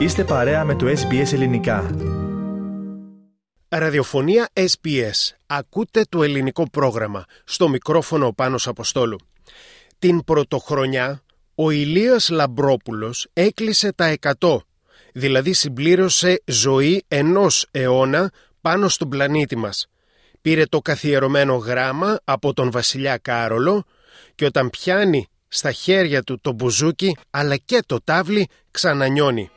Είστε παρέα με το SBS Ελληνικά. Ραδιοφωνία SBS. Ακούτε το ελληνικό πρόγραμμα. Στο μικρόφωνο ο Πάνος Αποστόλου. Την πρωτοχρονιά, ο Ηλίας Λαμπρόπουλος έκλεισε τα 100, δηλαδή συμπλήρωσε ζωή ενός αιώνα πάνω στον πλανήτη μας. Πήρε το καθιερωμένο γράμμα από τον βασιλιά Κάρολο και όταν πιάνει στα χέρια του το μπουζούκι αλλά και το τάβλι ξανανιώνει.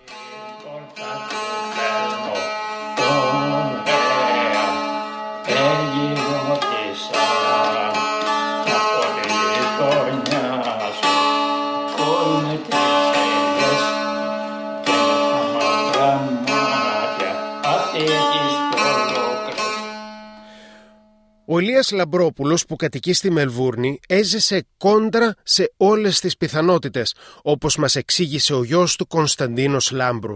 Ο Ηλίας Λαμπρόπουλος που κατοικεί στη Μελβούρνη έζησε κόντρα σε όλες τις πιθανότητες, όπως μας εξήγησε ο γιος του Κωνσταντίνος Λάμπρου.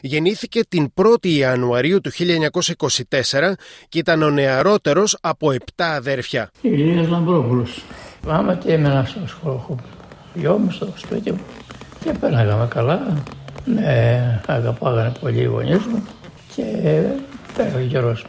Γεννήθηκε την 1η Ιανουαρίου του 1924 και ήταν ο νεαρότερος από 7 αδέρφια. Ηλίας Λαμπρόπουλος. Πάμε και έμενα στο σχολείο. Γιο μου στο σπίτι μου και πέραγαμε καλά. Ναι, αγαπάγανε πολύ οι γονείς μου και πέραγε καιρός.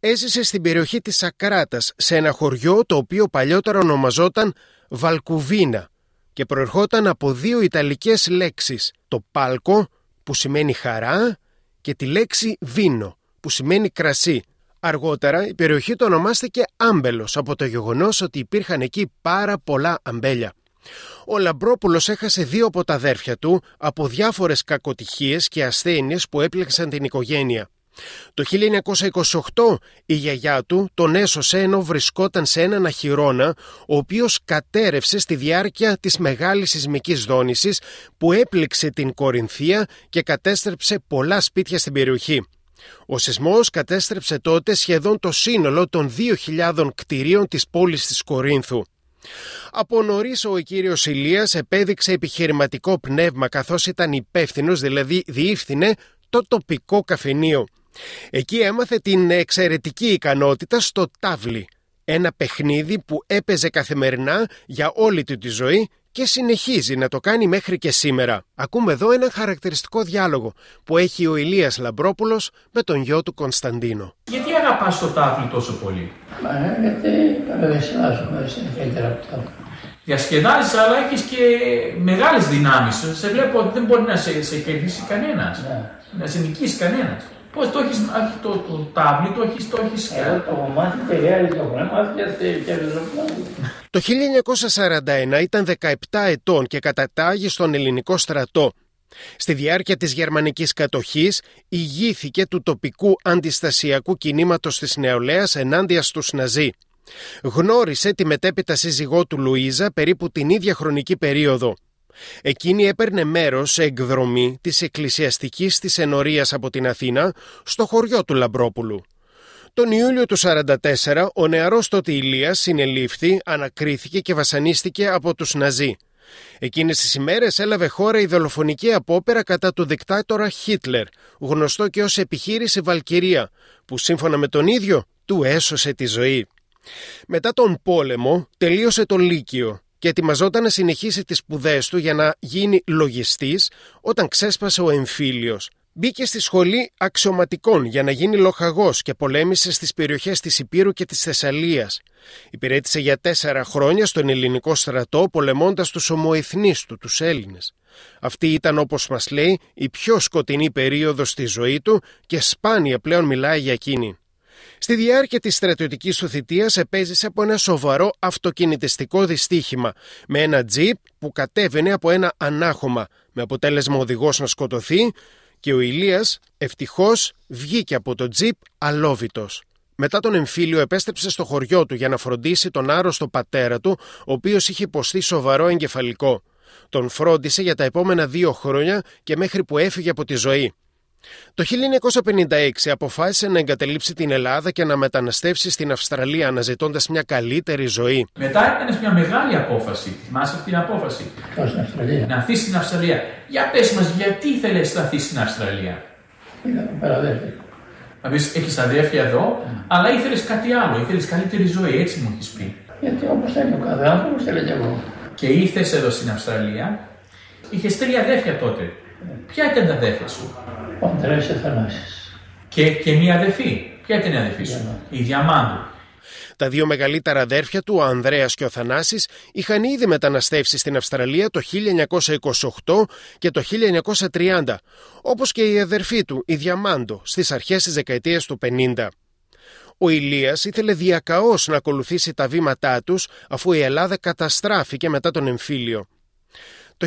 Έζησε στην περιοχή της Σακράτας, σε ένα χωριό το οποίο παλιότερα ονομαζόταν Βαλκουβίνα και προερχόταν από δύο ιταλικές λέξεις, το πάλκο που σημαίνει χαρά και τη λέξη βίνο που σημαίνει κρασί. Αργότερα η περιοχή το ονομάστηκε Άμπελος από το γεγονός ότι υπήρχαν εκεί πάρα πολλά αμπέλια. Ο Λαμπρόπουλος έχασε δύο από τα αδέρφια του από διάφορες κακοτυχίες και ασθένειες που έπλεξαν την οικογένεια. Το 1928 η γιαγιά του τον έσωσε ενώ βρισκόταν σε έναν αχυρώνα ο οποίος κατέρευσε στη διάρκεια της μεγάλης σεισμικής δόνησης που έπληξε την Κορινθία και κατέστρεψε πολλά σπίτια στην περιοχή. Ο σεισμός κατέστρεψε τότε σχεδόν το σύνολο των 2.000 κτηρίων της πόλης της Κορίνθου. Από νωρίς ο κύριος Ηλίας επέδειξε επιχειρηματικό πνεύμα καθώς ήταν υπεύθυνος, δηλαδή διεύθυνε το τοπικό καφενείο. Εκεί έμαθε την εξαιρετική ικανότητα στο τάβλι, ένα παιχνίδι που έπαιζε καθημερινά για όλη του τη ζωή και συνεχίζει να το κάνει μέχρι και σήμερα. Ακούμε εδώ ένα χαρακτηριστικό διάλογο που έχει ο Ηλίας Λαμπρόπουλος με τον γιο του Κωνσταντίνο. Γιατί αγαπάς το τάβλι τόσο πολύ; Μα γιατί παραδεσιάζομαι ιδιαίτερα από το Διασκεδάζεις αλλά έχεις και μεγάλες δυνάμεις. Σε βλέπω ότι δεν μπορεί να σε, σε κερδίσει κανένας. Ναι. Να σε νικήσει κανένας. Πώς το έχεις, το, το τάβλι, το έχεις, το έχεις... Εγώ το μάθει τελειάζει το χρήμα και Το 1941 ήταν 17 ετών και κατατάγει στον ελληνικό στρατό. Στη διάρκεια της γερμανικής κατοχής ηγήθηκε του τοπικού αντιστασιακού κινήματος της νεολαίας ενάντια στους Ναζί. Γνώρισε τη μετέπειτα σύζυγό του Λουίζα περίπου την ίδια χρονική περίοδο. Εκείνη έπαιρνε μέρος σε εκδρομή της εκκλησιαστικής της ενορίας από την Αθήνα στο χωριό του Λαμπρόπουλου. Τον Ιούλιο του 1944 ο νεαρός τότε Ηλίας συνελήφθη, ανακρίθηκε και βασανίστηκε από τους Ναζί. Εκείνες τις ημέρες έλαβε χώρα η δολοφονική απόπερα κατά του δικτάτορα Χίτλερ, γνωστό και ως επιχείρηση Βαλκυρία, που σύμφωνα με τον ίδιο του έσωσε τη ζωή. Μετά τον πόλεμο τελείωσε το Λύκειο και ετοιμαζόταν να συνεχίσει τις σπουδές του για να γίνει λογιστής όταν ξέσπασε ο εμφύλιος. Μπήκε στη σχολή αξιωματικών για να γίνει λοχαγός και πολέμησε στις περιοχές της Υπήρου και της Θεσσαλίας. Υπηρέτησε για τέσσερα χρόνια στον ελληνικό στρατό πολεμώντας τους ομοεθνείς του, τους Έλληνες. Αυτή ήταν όπως μας λέει η πιο σκοτεινή περίοδος στη ζωή του και σπάνια πλέον μιλάει για εκείνη. Στη διάρκεια της στρατιωτικής του θητείας επέζησε από ένα σοβαρό αυτοκινητιστικό δυστύχημα με ένα τζιπ που κατέβαινε από ένα ανάχωμα με αποτέλεσμα ο οδηγός να σκοτωθεί και ο Ηλίας ευτυχώς βγήκε από το τζιπ αλόβητος. Μετά τον εμφύλιο επέστρεψε στο χωριό του για να φροντίσει τον άρρωστο πατέρα του, ο οποίος είχε υποστεί σοβαρό εγκεφαλικό. Τον φρόντισε για τα επόμενα δύο χρόνια και μέχρι που έφυγε από τη ζωή. Το 1956 αποφάσισε να εγκαταλείψει την Ελλάδα και να μεταναστεύσει στην Αυστραλία αναζητώντας μια καλύτερη ζωή. Μετά έκανες μια μεγάλη απόφαση. Θυμάσαι αυτή την απόφαση; Πώς στην Αυστραλία; Να έρθει στην Αυστραλία. Για πες μας, γιατί ήθελες να έρθει στην Αυστραλία; Πήγα με παραδέχτη. Να πεις, έχεις αδέρφια εδώ, αλλά ήθελες κάτι άλλο. Ήθελες καλύτερη ζωή, έτσι μου έχεις πει. Γιατί όπως θέλει ο κάθε άνθρωπος θέλει και εγώ. Και ήρθες εδώ στην Αυστραλία. Είχες τρία αδέρφια τότε. Ποια ήταν τα αδέρφια σου; Ο Ανδρέας και Θανάσης. Και, και μία αδερφή. Ποια ήταν η αδερφή σου; Διαμάντου. Η Διαμάντου. Τα δύο μεγαλύτερα αδέρφια του, ο Ανδρέας και ο Θανάσης, είχαν ήδη μεταναστεύσει στην Αυστραλία το 1928 και το 1930, όπως και η αδερφή του, η Διαμάντο, στις αρχές της δεκαετίας του 50. Ο Ηλίας ήθελε διακαώς να ακολουθήσει τα βήματά τους αφού η Ελλάδα καταστράφηκε μετά τον εμφύλιο. Το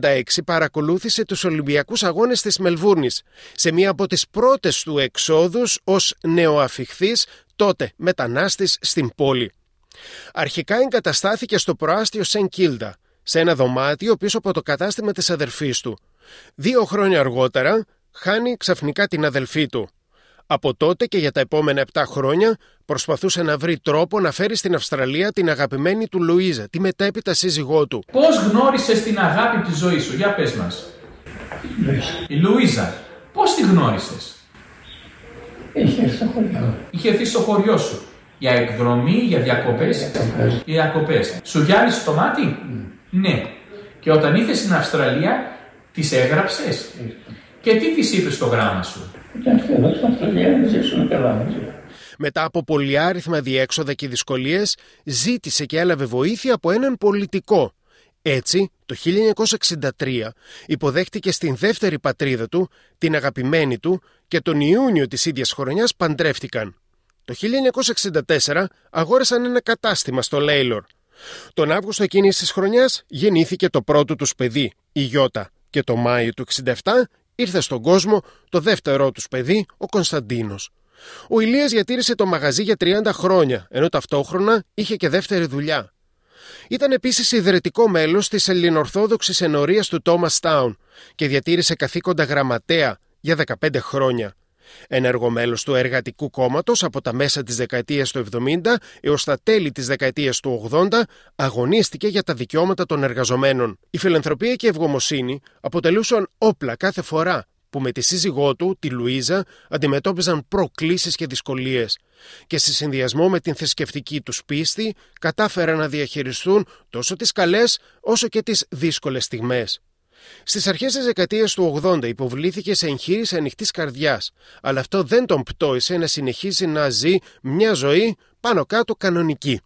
1956 παρακολούθησε τους Ολυμπιακούς Αγώνες της Μελβούρνης σε μία από τις πρώτες του εξόδους ως νεοαφιχθής τότε μετανάστης στην πόλη. Αρχικά εγκαταστάθηκε στο προάστιο Σεν Κίλτα, σε ένα δωμάτιο πίσω από το κατάστημα της αδερφής του. Δύο χρόνια αργότερα χάνει ξαφνικά την αδελφή του. Από τότε και για τα επόμενα 7 χρόνια προσπαθούσε να βρει τρόπο να φέρει στην Αυστραλία την αγαπημένη του Λουίζα, τη μετέπειτα σύζυγό του. Πώς γνώρισες την αγάπη της ζωής σου; Για πες μας. Λουίς. Η Λουίζα. Πώς τη γνώρισες; Είχε έρθει στο χωριό. Είχε έρθει στο χωριό σου. Για εκδρομή, για διακοπές. Διακοπές. Για διακοπές. Σου γυάλισε το μάτι; Ναι. Και όταν ήρθες στην Αυστραλία, τις έγραψες; Και τι της είπες στο γράμμα σου; Και έρθει εδώ στην Αυστραλία να ζήσουμε καλά μαζί. Μετά από πολυάριθμα διέξοδα και δυσκολίες, ζήτησε και έλαβε βοήθεια από έναν πολιτικό. Έτσι, το 1963 υποδέχτηκε στην δεύτερη πατρίδα του, την αγαπημένη του, και τον Ιούνιο της ίδιας χρονιάς παντρεύτηκαν. Το 1964 αγόρασαν ένα κατάστημα στο Λέιλορ. Τον Αύγουστο εκείνης της χρονιάς γεννήθηκε το πρώτο τους παιδί, η Γιώτα, και το Μάιο του 67 ήρθε στον κόσμο το δεύτερό τους παιδί, ο Κωνσταντίνος. Ο Ηλίας διατήρησε το μαγαζί για 30 χρόνια, ενώ ταυτόχρονα είχε και δεύτερη δουλειά. Ήταν επίσης ιδρυτικό μέλος της ελληνορθόδοξη ενορία του Τόμα Τάουν και διατήρησε καθήκοντα γραμματέα για 15 χρόνια. Ενεργό μέλος του Εργατικού Κόμματος από τα μέσα της δεκαετίας του 70 έως τα τέλη της δεκαετίας του 80, αγωνίστηκε για τα δικαιώματα των εργαζομένων. Η φιλανθρωπία και η ευγομοσύνη αποτελούσαν όπλα κάθε φορά που με τη σύζυγό του, τη Λουίζα, αντιμετώπιζαν προκλήσεις και δυσκολίες και σε συνδυασμό με την θρησκευτική τους πίστη κατάφεραν να διαχειριστούν τόσο τις καλές όσο και τις δύσκολες στιγμές. Στις αρχές της δεκαετίας του 80 υποβλήθηκε σε εγχείρηση ανοιχτής καρδιάς, αλλά αυτό δεν τον πτώησε να συνεχίσει να ζει μια ζωή πάνω κάτω κανονική.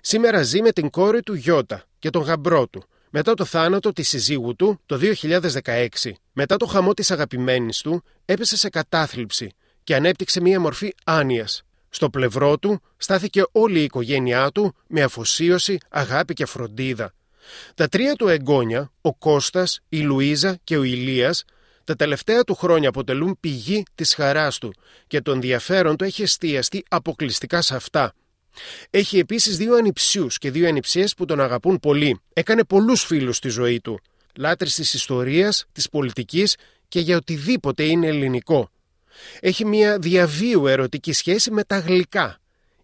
Σήμερα ζει με την κόρη του Γιώτα και τον γαμπρό του, μετά το θάνατο της συζύγου του το 2016. Μετά το χαμό της αγαπημένης του έπεσε σε κατάθλιψη και ανέπτυξε μία μορφή άνοιας. Στο πλευρό του στάθηκε όλη η οικογένειά του με αφοσίωση, αγάπη και φροντίδα. Τα τρία του εγγόνια, ο Κώστας, η Λουίζα και ο Ηλίας, τα τελευταία του χρόνια αποτελούν πηγή της χαράς του και το ενδιαφέρον του έχει εστιαστεί αποκλειστικά σε αυτά. Έχει επίσης δύο ανιψιούς και δύο ανιψιές που τον αγαπούν πολύ. Έκανε πολλούς φίλους στη ζωή του. Λάτρης της ιστορίας, της πολιτικής και για οτιδήποτε είναι ελληνικό. Έχει μια διαβίου ερωτική σχέση με τα γλυκά.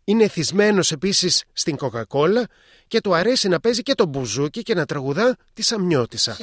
Είναι εθισμένος επίσης στην κοκακόλα και του αρέσει να παίζει και το μπουζούκι και να τραγουδά τη Σαμιώτισσα.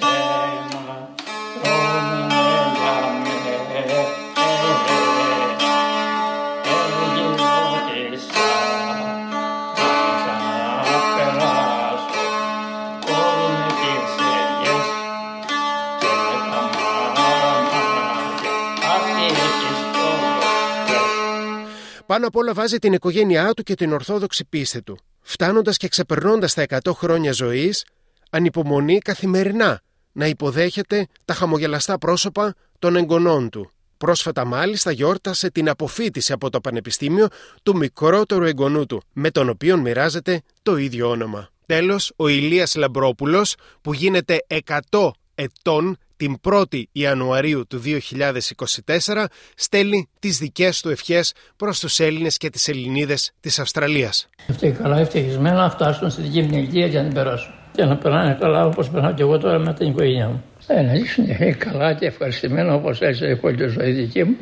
Πάνω απ' όλα βάζει την οικογένειά του και την ορθόδοξη πίστη του. Φτάνοντας και ξεπερνώντας τα 100 χρόνια ζωής, ανυπομονεί καθημερινά να υποδέχεται τα χαμογελαστά πρόσωπα των εγγονών του. Πρόσφατα μάλιστα γιόρτασε την αποφύτιση από το Πανεπιστήμιο του μικρότερου εγγονού του, με τον οποίο μοιράζεται το ίδιο όνομα. Τέλος, ο Ηλίας Λαμπρόπουλος, που γίνεται 100 ετών την 1η Ιανουαρίου του 2024 στέλνει τις δικές του ευχές προς τους Έλληνες και τις Ελληνίδες της Αυστραλίας. Αυτοί καλά ευτυχισμένα να φτάσουν στη γύμνη ηλικία για να την περάσουν. Και να περνάνε καλά όπως περνάω και εγώ τώρα με την οικογένειά μου. Ε, να ζήσουν ε, καλά και ευχαριστημένα όπως έτσι έχω τη ζωή δική μου.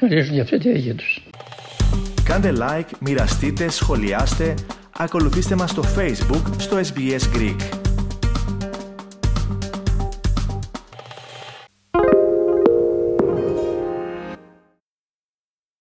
Να ζήσουν και αυτή τη δική τους. Κάντε like, μοιραστείτε, σχολιάστε, ακολουθήστε μας στο Facebook στο SBS Greek.